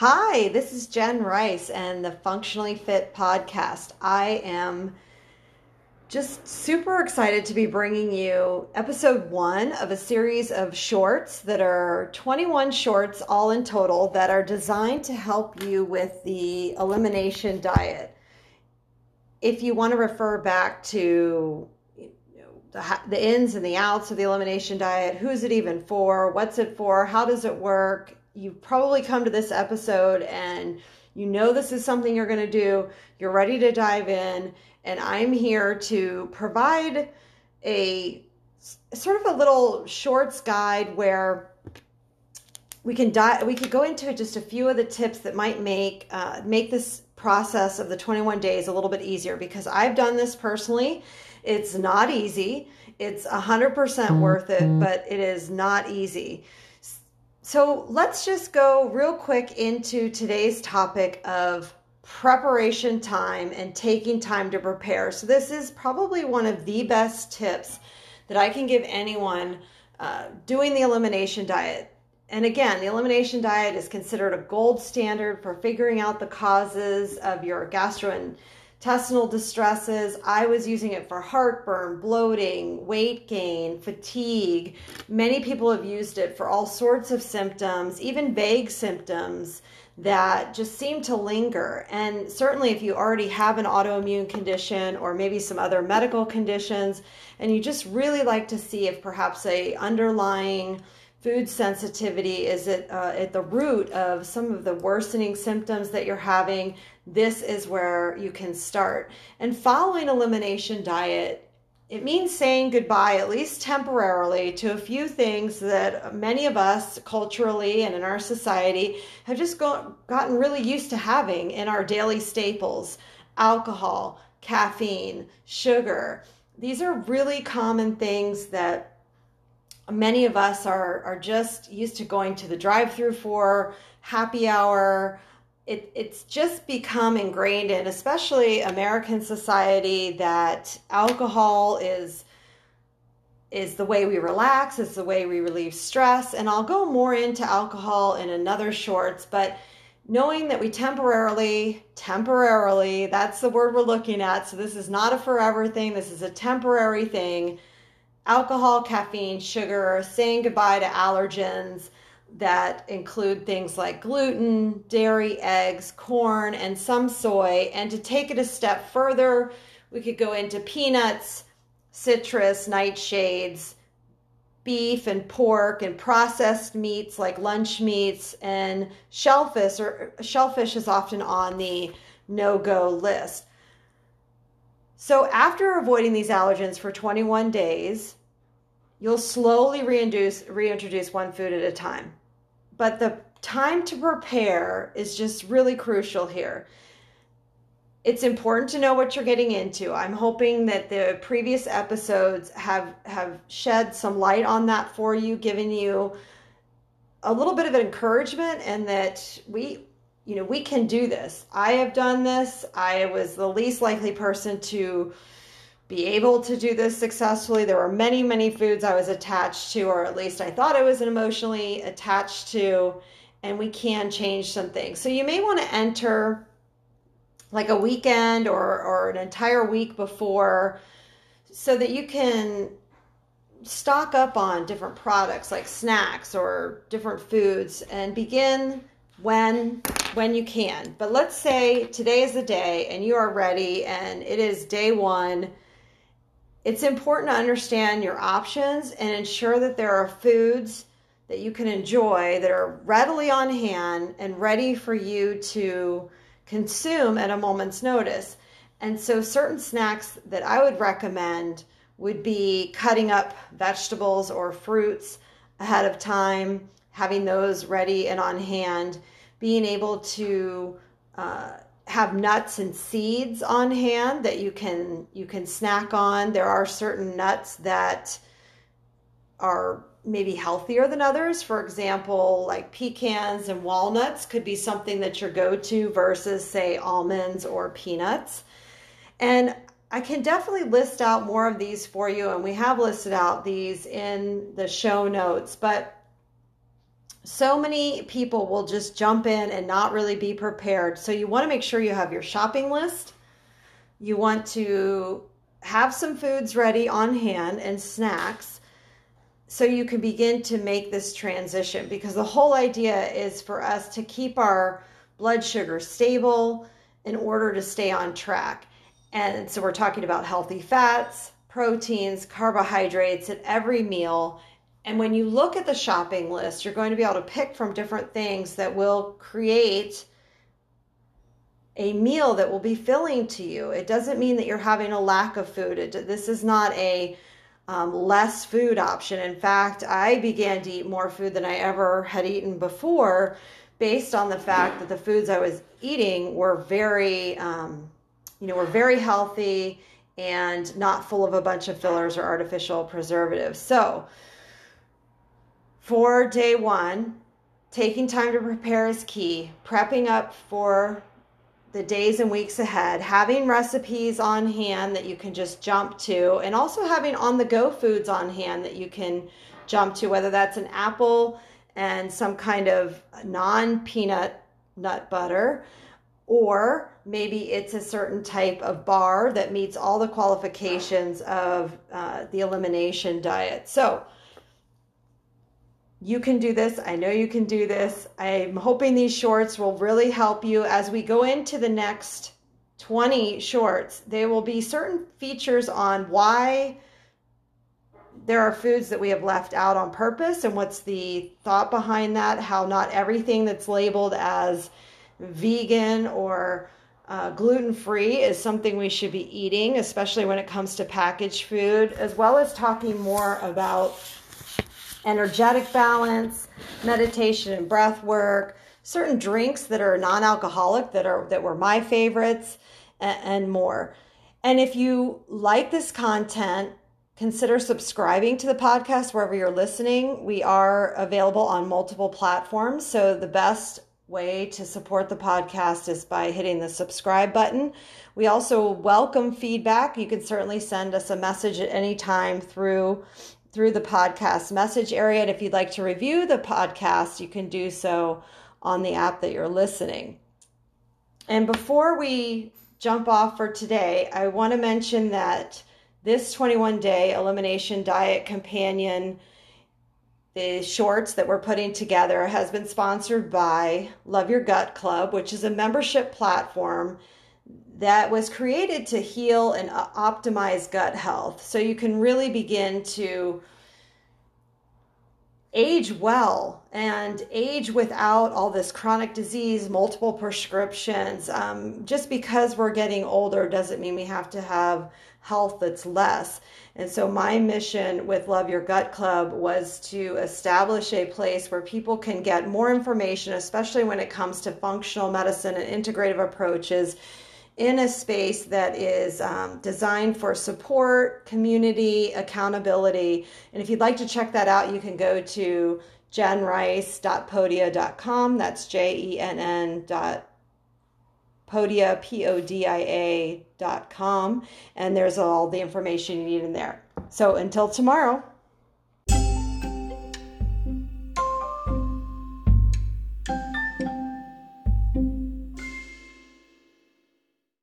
Hi, this is Jenn Rice and the Functionally Fit podcast. I am just super excited to be bringing you episode one of a series of shorts that are 21 shorts, all in total, that are designed to help you with the elimination diet. If you want to refer back to the, ins and the outs of the elimination diet, who's it even for, what's it for, how does it work, you've probably come to this episode and you know this is something you're going to do. You're ready to dive in, and I'm here to provide a sort of a little shorts guide where we can dive, we could go into just a few of the tips that might make uh, make this process of the 21 days a little bit easier because I've done this personally. It's not easy. It's 100% worth it, mm-hmm. but it is not easy. So let's just go real quick into today's topic of preparation time and taking time to prepare. So, this is probably one of the best tips that I can give anyone uh, doing the elimination diet. And again, the elimination diet is considered a gold standard for figuring out the causes of your gastrointestinal intestinal distresses. I was using it for heartburn, bloating, weight gain, fatigue. Many people have used it for all sorts of symptoms, even vague symptoms that just seem to linger. And certainly, if you already have an autoimmune condition or maybe some other medical conditions, and you just really like to see if perhaps a underlying food sensitivity is it uh, at the root of some of the worsening symptoms that you're having this is where you can start and following elimination diet it means saying goodbye at least temporarily to a few things that many of us culturally and in our society have just go- gotten really used to having in our daily staples alcohol caffeine sugar these are really common things that many of us are are just used to going to the drive-through for happy hour. It, it's just become ingrained in, especially American society, that alcohol is is the way we relax, is the way we relieve stress. And I'll go more into alcohol in another shorts, but knowing that we temporarily, temporarily, that's the word we're looking at. So this is not a forever thing, this is a temporary thing alcohol, caffeine, sugar, saying goodbye to allergens that include things like gluten, dairy, eggs, corn, and some soy. And to take it a step further, we could go into peanuts, citrus, nightshades, beef and pork and processed meats like lunch meats and shellfish or shellfish is often on the no-go list. So after avoiding these allergens for 21 days, you'll slowly reintroduce, reintroduce one food at a time. But the time to prepare is just really crucial here. It's important to know what you're getting into. I'm hoping that the previous episodes have have shed some light on that for you, giving you a little bit of encouragement and that we you know, we can do this. I have done this. I was the least likely person to be able to do this successfully. There were many, many foods I was attached to, or at least I thought I was emotionally attached to, and we can change some things. So you may want to enter like a weekend or, or an entire week before so that you can stock up on different products like snacks or different foods and begin when when you can. But let's say today is the day and you are ready and it is day 1. It's important to understand your options and ensure that there are foods that you can enjoy that are readily on hand and ready for you to consume at a moment's notice. And so certain snacks that I would recommend would be cutting up vegetables or fruits ahead of time, having those ready and on hand being able to uh, have nuts and seeds on hand that you can you can snack on. There are certain nuts that are maybe healthier than others. For example, like pecans and walnuts could be something that your go-to versus say almonds or peanuts. And I can definitely list out more of these for you and we have listed out these in the show notes, but so many people will just jump in and not really be prepared. So you want to make sure you have your shopping list. You want to have some foods ready on hand and snacks so you can begin to make this transition because the whole idea is for us to keep our blood sugar stable in order to stay on track. And so we're talking about healthy fats, proteins, carbohydrates at every meal and when you look at the shopping list, you're going to be able to pick from different things that will create a meal that will be filling to you. It doesn't mean that you're having a lack of food. It, this is not a um, less food option. In fact, I began to eat more food than I ever had eaten before based on the fact that the foods I was eating were very, um, you know, were very healthy and not full of a bunch of fillers or artificial preservatives. So, for day one, taking time to prepare is key. Prepping up for the days and weeks ahead, having recipes on hand that you can just jump to, and also having on the go foods on hand that you can jump to, whether that's an apple and some kind of non peanut nut butter, or maybe it's a certain type of bar that meets all the qualifications of uh, the elimination diet. So, you can do this. I know you can do this. I'm hoping these shorts will really help you as we go into the next 20 shorts. There will be certain features on why there are foods that we have left out on purpose and what's the thought behind that, how not everything that's labeled as vegan or uh, gluten free is something we should be eating, especially when it comes to packaged food, as well as talking more about energetic balance, meditation and breath work, certain drinks that are non-alcoholic that are that were my favorites and, and more. And if you like this content, consider subscribing to the podcast wherever you're listening. We are available on multiple platforms, so the best way to support the podcast is by hitting the subscribe button. We also welcome feedback. You can certainly send us a message at any time through through the podcast message area. And if you'd like to review the podcast, you can do so on the app that you're listening. And before we jump off for today, I want to mention that this 21 day elimination diet companion, the shorts that we're putting together, has been sponsored by Love Your Gut Club, which is a membership platform that was created to heal and optimize gut health. So you can really begin to age well and age without all this chronic disease, multiple prescriptions. Um, just because we're getting older doesn't mean we have to have health that's less. And so, my mission with Love Your Gut Club was to establish a place where people can get more information, especially when it comes to functional medicine and integrative approaches in a space that is um, designed for support, community, accountability. And if you'd like to check that out, you can go to jennrice.podia.com. That's J E N N dot podia, P O D I A dot com. And there's all the information you need in there. So until tomorrow.